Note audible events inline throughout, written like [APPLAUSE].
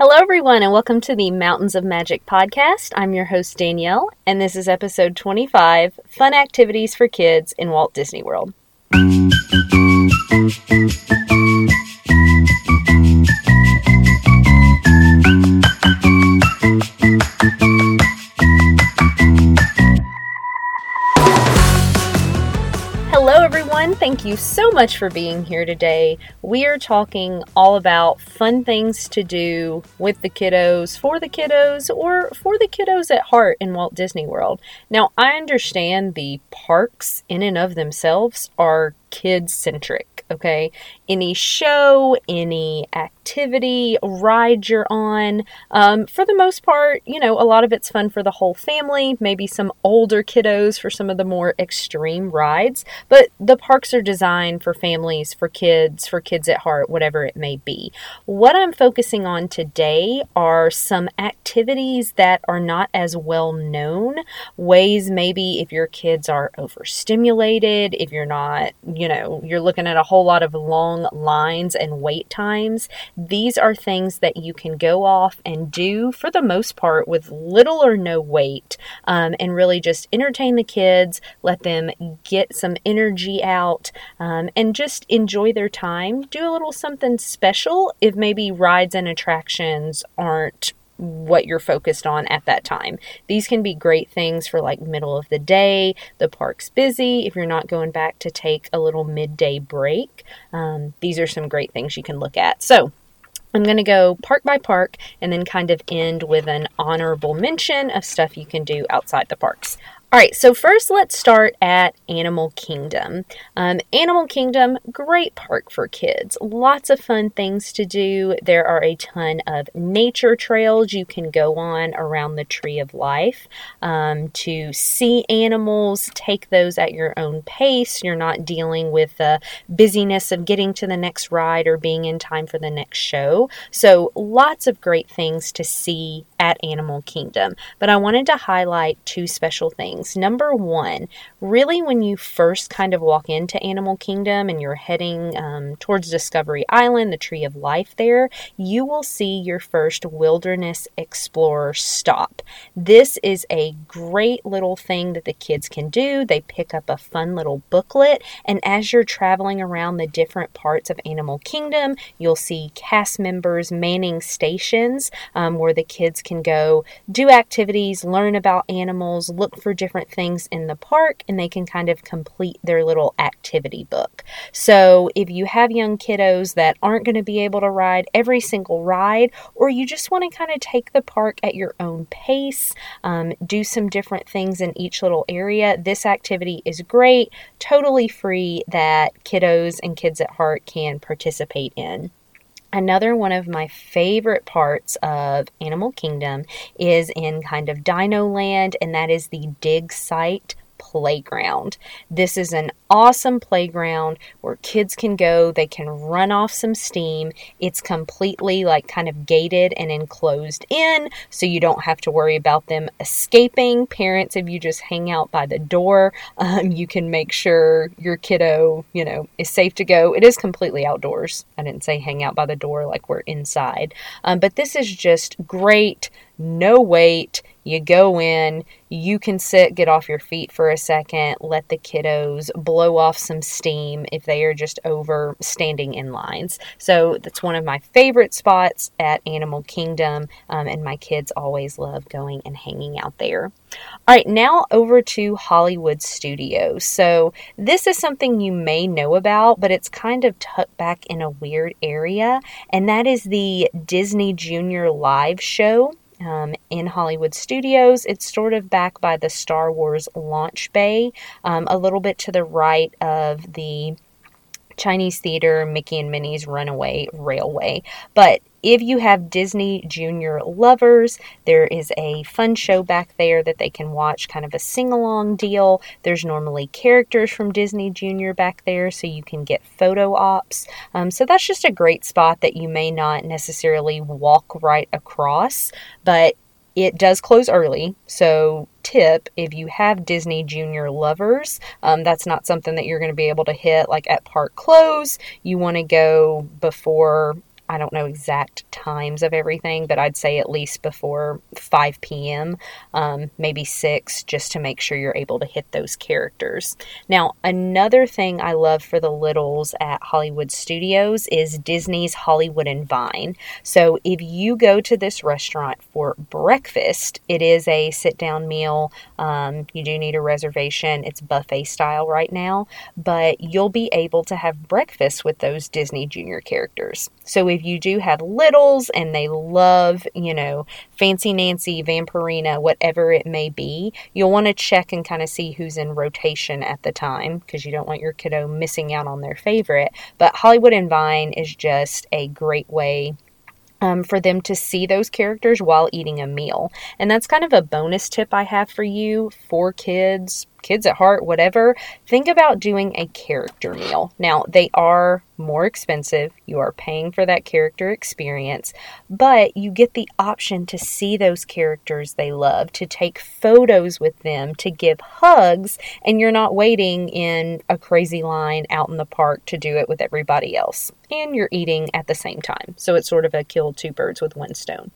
Hello, everyone, and welcome to the Mountains of Magic podcast. I'm your host, Daniele, and this is episode 25 Fun Activities for Kids in Walt Disney World. Thank you so much for being here today. We are talking all about fun things to do with the kiddos, for the kiddos, or for the kiddos at heart in Walt Disney World. Now, I understand the parks in and of themselves are kid centric, okay? Any show, any activity, ride you're on, um, for the most part, you know, a lot of it's fun for the whole family, maybe some older kiddos for some of the more extreme rides, but the parks are designed for families, for kids, for kids at heart, whatever it may be. What I'm focusing on today are some activities that are not as well known, ways maybe if your kids are overstimulated, if you're not, you know, you're looking at a whole lot of long lines and wait times, these are things that you can go off and do for the most part with little or no wait um, and really just entertain the kids, let them get some energy out, um, and just enjoy their time. Do a little something special if maybe rides and attractions aren't what you're focused on at that time. These can be great things for like middle of the day, the park's busy, if you're not going back to take a little midday break. Um, these are some great things you can look at. So, I'm going to go park by park and then kind of end with an honorable mention of stuff you can do outside the parks. All right, so first let's start at Animal Kingdom. Um, Animal Kingdom, great park for kids. Lots of fun things to do. There are a ton of nature trails you can go on around the Tree of Life um, to see animals. Take those at your own pace. You're not dealing with the busyness of getting to the next ride or being in time for the next show. So, lots of great things to see at Animal Kingdom. But I wanted to highlight two special things things. Number one, really when you first kind of walk into Animal Kingdom and you're heading um, towards Discovery Island, the Tree of Life there, you will see your first Wilderness Explorer stop. This is a great little thing that the kids can do. They pick up a fun little booklet, and as you're traveling around the different parts of Animal Kingdom, you'll see cast members manning stations um, where the kids can go do activities, learn about animals, look for different different things in the park and they can kind of complete their little activity book. So if you have young kiddos that aren't going to be able to ride every single ride, or you just want to kind of take the park at your own pace, um, do some different things in each little area, this activity is great, totally free that kiddos and kids at heart can participate in. Another one of my favorite parts of Animal Kingdom is in kind of Dino Land, and that is the dig site playground. This is an awesome playground where kids can go, they can run off some steam. It's completely like kind of gated and enclosed in, so you don't have to worry about them escaping. Parents, if you just hang out by the door, um, you can make sure your kiddo, you know, is safe to go. It is completely outdoors. I didn't say hang out by the door like we're inside, um, but this is just great no wait. You go in, you can sit, get off your feet for a second, let the kiddos blow off some steam if they are just over standing in lines. So that's one of my favorite spots at Animal Kingdom, um, and my kids always love going and hanging out there. All right, now over to Hollywood Studios. So this is something you may know about, but it's kind of tucked back in a weird area, and that is the Disney Junior Live Show um, in Hollywood Studios. It's sort of back by the Star Wars launch bay, um, a little bit to the right of the Chinese Theater, Mickey and Minnie's Runaway Railway. But if you have Disney Junior lovers, there is a fun show back there that they can watch, kind of a sing along deal. There's normally characters from Disney Junior back there, so you can get photo ops. Um, so that's just a great spot that you may not necessarily walk right across, but it does close early, so tip if you have Disney Junior lovers, um, that's not something that you're going to be able to hit like at park close. You want to go before I don't know exact times of everything, but I'd say at least before 5 p.m., um, maybe 6, just to make sure you're able to hit those characters. Now, another thing I love for the littles at Hollywood Studios is Disney's Hollywood and Vine. So if you go to this restaurant for breakfast, it is a sit down meal. Um, you do need a reservation, it's buffet style right now, but you'll be able to have breakfast with those Disney Junior characters. So if you do have littles and they love, you know, Fancy Nancy, Vampirina, whatever it may be, you'll want to check and kind of see who's in rotation at the time because you don't want your kiddo missing out on their favorite. But Hollywood and Vine is just a great way um, for them to see those characters while eating a meal. And that's kind of a bonus tip I have for you for kids, kids at heart, whatever, think about doing a character meal. Now, they are more expensive. You are paying for that character experience, but you get the option to see those characters they love, to take photos with them, to give hugs, and you're not waiting in a crazy line out in the park to do it with everybody else. And you're eating at the same time. So it's sort of a kill two birds with one stone.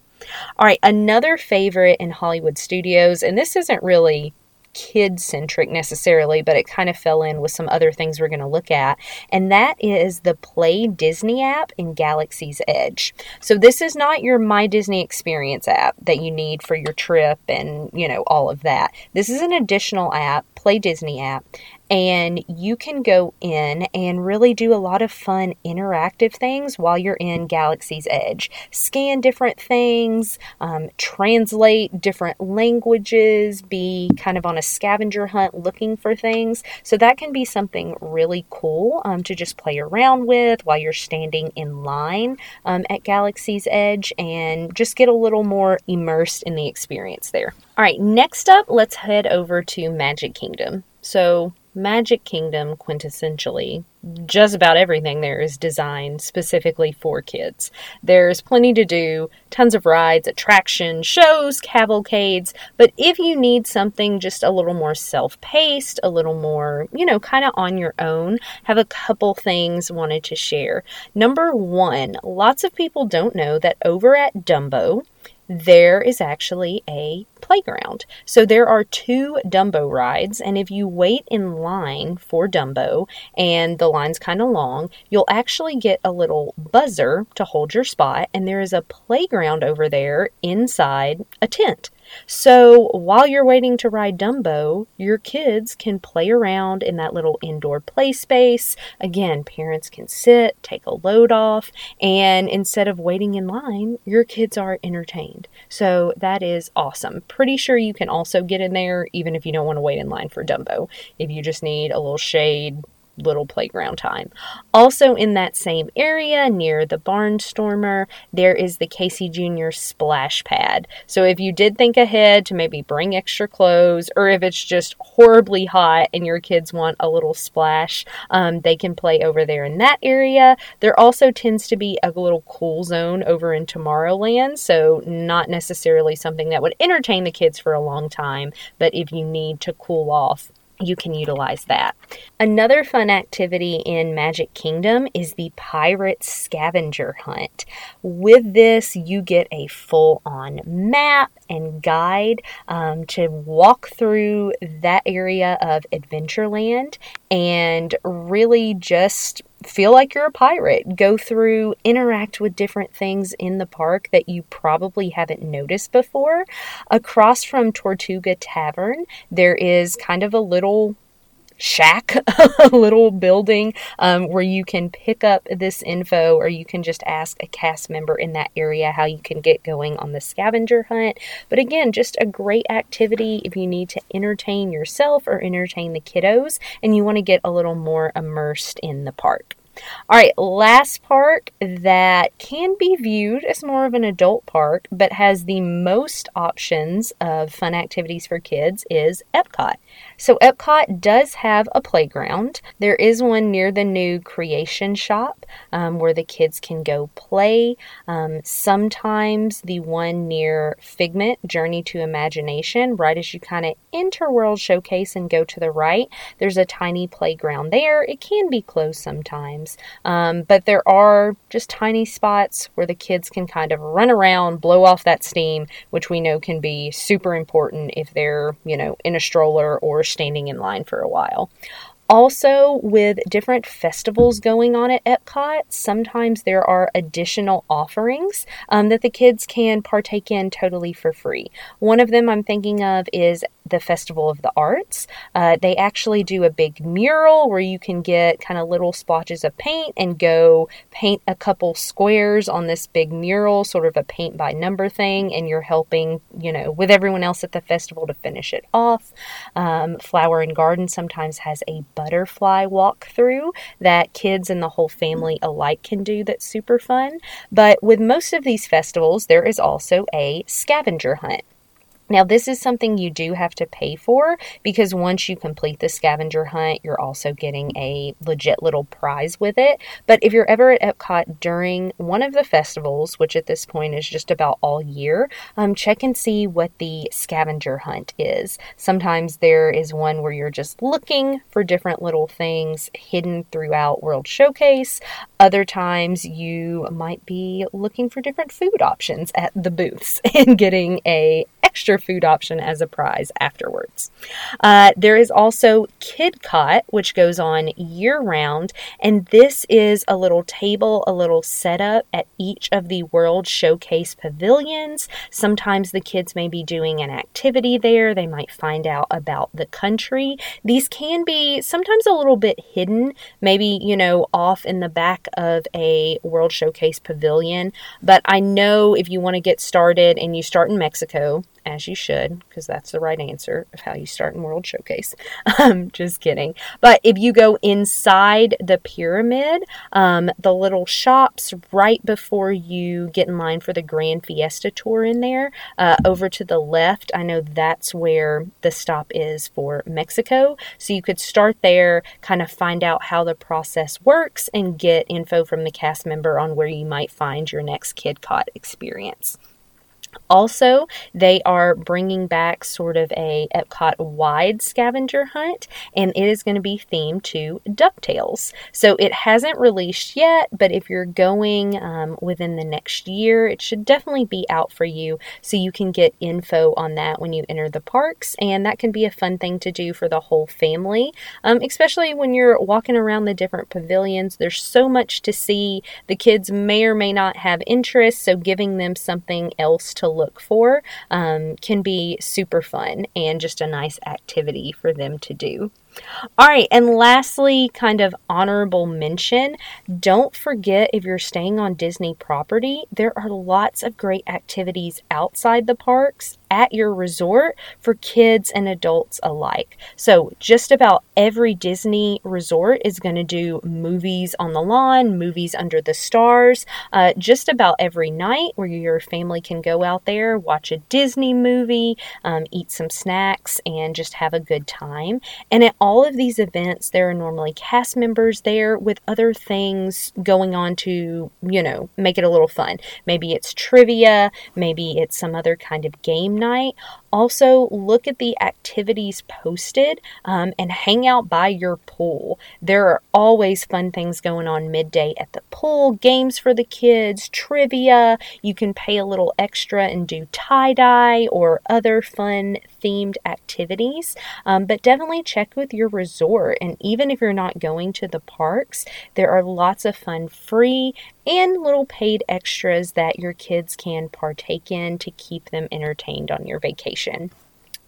All right, another favorite in Hollywood studios, and this isn't really kid centric necessarily, but it kind of fell in with some other things we're going to look at. And that is the Play Disney app in Galaxy's Edge. So this is not your My Disney Experience app that you need for your trip and, you know, all of that. This is an additional app, Play Disney app, and you can go in and really do a lot of fun interactive things while you're in Galaxy's Edge. Scan different things, um, translate different languages, be kind of on a scavenger hunt looking for things. So that can be something really cool um, to just play around with while you're standing in line um, at Galaxy's Edge and just get a little more immersed in the experience there. All right, next up, let's head over to Magic Kingdom. So, Magic Kingdom, quintessentially, just about everything there is designed specifically for kids. There's plenty to do, tons of rides, attractions, shows, cavalcades, but if you need something just a little more self paced, a little more, you know, kind of on your own, have a couple things wanted to share. Number one, lots of people don't know that over at Dumbo, there is actually a playground. So there are two Dumbo rides, and if you wait in line for Dumbo and the line's kind of long, you'll actually get a little buzzer to hold your spot, and there is a playground over there inside a tent. So while you're waiting to ride Dumbo, your kids can play around in that little indoor play space. Again, parents can sit, take a load off, and instead of waiting in line, your kids are entertained. So that is awesome. Pretty sure you can also get in there even if you don't want to wait in line for Dumbo. If you just need a little shade, little playground time. Also, in that same area near the Barnstormer, there is the Casey Jr. splash pad. So, if you did think ahead to maybe bring extra clothes, or if it's just horribly hot and your kids want a little splash, um, they can play over there in that area. There also tends to be a little cool zone over in Tomorrowland, so not necessarily something that would entertain the kids for a long time, but if you need to cool off, you can utilize that. Another fun activity in Magic Kingdom is the Pirate Scavenger Hunt. With this, you get a full on map and guide um, to walk through that area of Adventureland and really just feel like you're a pirate. Go through, interact with different things in the park that you probably haven't noticed before. Across from Tortuga Tavern, there is kind of a little shack, [LAUGHS] a little building um, where you can pick up this info or you can just ask a cast member in that area how you can get going on the scavenger hunt. But again, just a great activity if you need to entertain yourself or entertain the kiddos and you want to get a little more immersed in the park. All right, last park that can be viewed as more of an adult park but has the most options of fun activities for kids is Epcot. So, Epcot does have a playground. There is one near the new Creation Shop um, where the kids can go play. Um, sometimes the one near Figment, Journey to Imagination, right as you kind of enter World Showcase and go to the right, there's a tiny playground there. It can be closed sometimes Um, but there are just tiny spots where the kids can kind of run around, blow off that steam, which we know can be super important if they're, you know, in a stroller or standing in line for a while. Also, with different festivals going on at Epcot, sometimes there are additional offerings um, that the kids can partake in totally for free. One of them I'm thinking of is the Festival of the Arts. Uh, they actually do a big mural where you can get kind of little splotches of paint and go paint a couple squares on this big mural, sort of a paint by number thing, and you're helping, you know, with everyone else at the festival to finish it off. Um, Flower and Garden sometimes has a butterfly walkthrough that kids and the whole family alike can do that's super fun. But with most of these festivals, there is also a scavenger hunt. Now, this is something you do have to pay for because once you complete the scavenger hunt, you're also getting a legit little prize with it. But if you're ever at Epcot during one of the festivals, which at this point is just about all year, um, check and see what the scavenger hunt is. Sometimes there is one where you're just looking for different little things hidden throughout World Showcase. Other times you might be looking for different food options at the booths [LAUGHS] and getting a extra food option as a prize afterwards. Uh, there is also KidCot, which goes on year round, and this is a little table, a little setup at each of the World Showcase pavilions. Sometimes the kids may be doing an activity there, they might find out about the country. These can be sometimes a little bit hidden, maybe, you know, off in the back of a World Showcase pavilion. But I know if you want to get started and you start in Mexico, as you should, because that's the right answer of how you start in World Showcase. [LAUGHS] Um, just kidding. But if you go inside the pyramid, um, the little shops right before you get in line for the Grand Fiesta tour in there, uh, over to the left, I know that's where the stop is for Mexico. So you could start there, kind of find out how the process works, and get info from the cast member on where you might find your next KidCot experience. Also, they are bringing back sort of a Epcot wide scavenger hunt, and it is going to be themed to DuckTales. So it hasn't released yet, but if you're going um, within the next year, it should definitely be out for you so you can get info on that when you enter the parks, and that can be a fun thing to do for the whole family, um, especially when you're walking around the different pavilions. There's so much to see. The kids may or may not have interest, so giving them something else to look for um, can be super fun and just a nice activity for them to do. All right, and lastly, kind of honorable mention don't forget if you're staying on Disney property, there are lots of great activities outside the parks at your resort for kids and adults alike. So, just about every Disney resort is going to do movies on the lawn, movies under the stars, uh, just about every night where your family can go out there, watch a Disney movie, um, eat some snacks, and just have a good time. And it all of these events, there are normally cast members there with other things going on to, you know, make it a little fun. Maybe it's trivia, maybe it's some other kind of game night. Also, look at the activities posted um, and hang out by your pool. There are always fun things going on midday at the pool, games for the kids, trivia. You can pay a little extra and do tie dye or other fun themed activities. Um, but definitely check with your resort. And even if you're not going to the parks, there are lots of fun free and little paid extras that your kids can partake in to keep them entertained on your vacation information.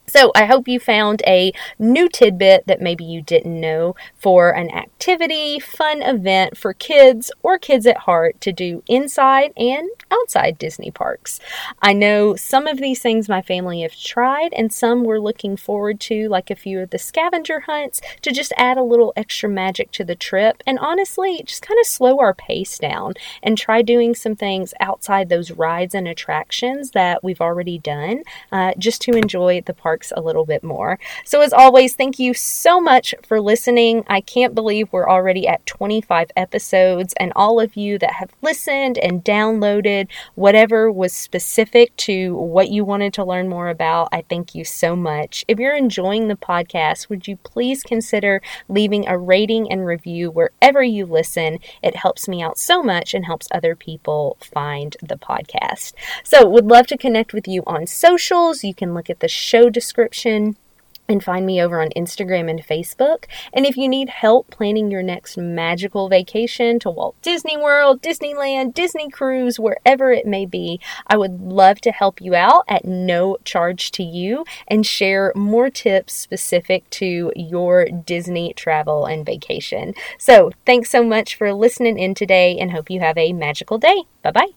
So, I hope you found a new tidbit that maybe you didn't know for an activity, fun event for kids or kids at heart to do inside and outside Disney parks. I know some of these things my family have tried, and some we're looking forward to, like a few of the scavenger hunts, to just add a little extra magic to the trip and honestly just kind of slow our pace down and try doing some things outside those rides and attractions that we've already done uh, just to enjoy the park parks a little bit more. So, as always, thank you so much for listening. I can't believe we're already at 25 episodes, and all of you that have listened and downloaded whatever was specific to what you wanted to learn more about, I thank you so much. If you're enjoying the podcast, would you please consider leaving a rating and review wherever you listen? It helps me out so much and helps other people find the podcast. So, would love to connect with you on socials. You can look at the show description and find me over on Instagram and Facebook. And if you need help planning your next magical vacation to Walt Disney World, Disneyland, Disney Cruise, wherever it may be, I would love to help you out at no charge to you and share more tips specific to your Disney travel and vacation. So, thanks so much for listening in today and hope you have a magical day. Bye bye.